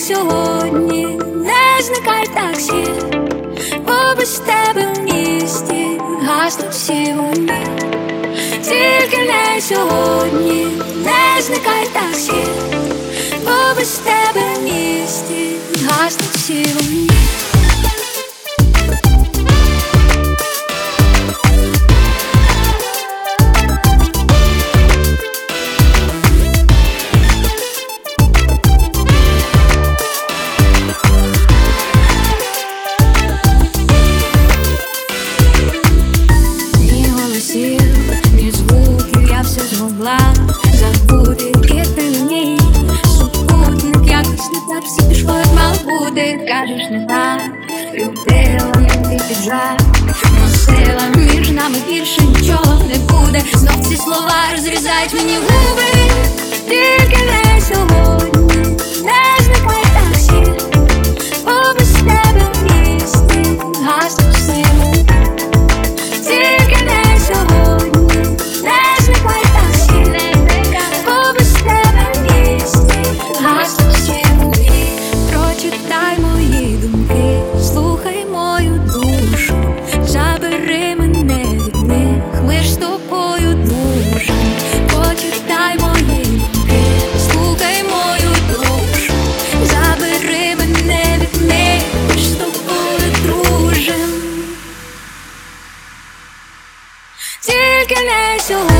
сьогодні, не зникай таксі, бо без тебе в місті. Гаснуть всі вогні Тільки не сьогодні, не зникай таксі, бо без тебе в місті. Гаснуть всі вогні змогла забути і ти мені супутник, якось не так всі пішло, як мало бути Кажеш, не так, любила, як ти піджак. Носила між нами більше нічого не буде. Знов ці слова розрізають мені губи Тільки не сьогодні,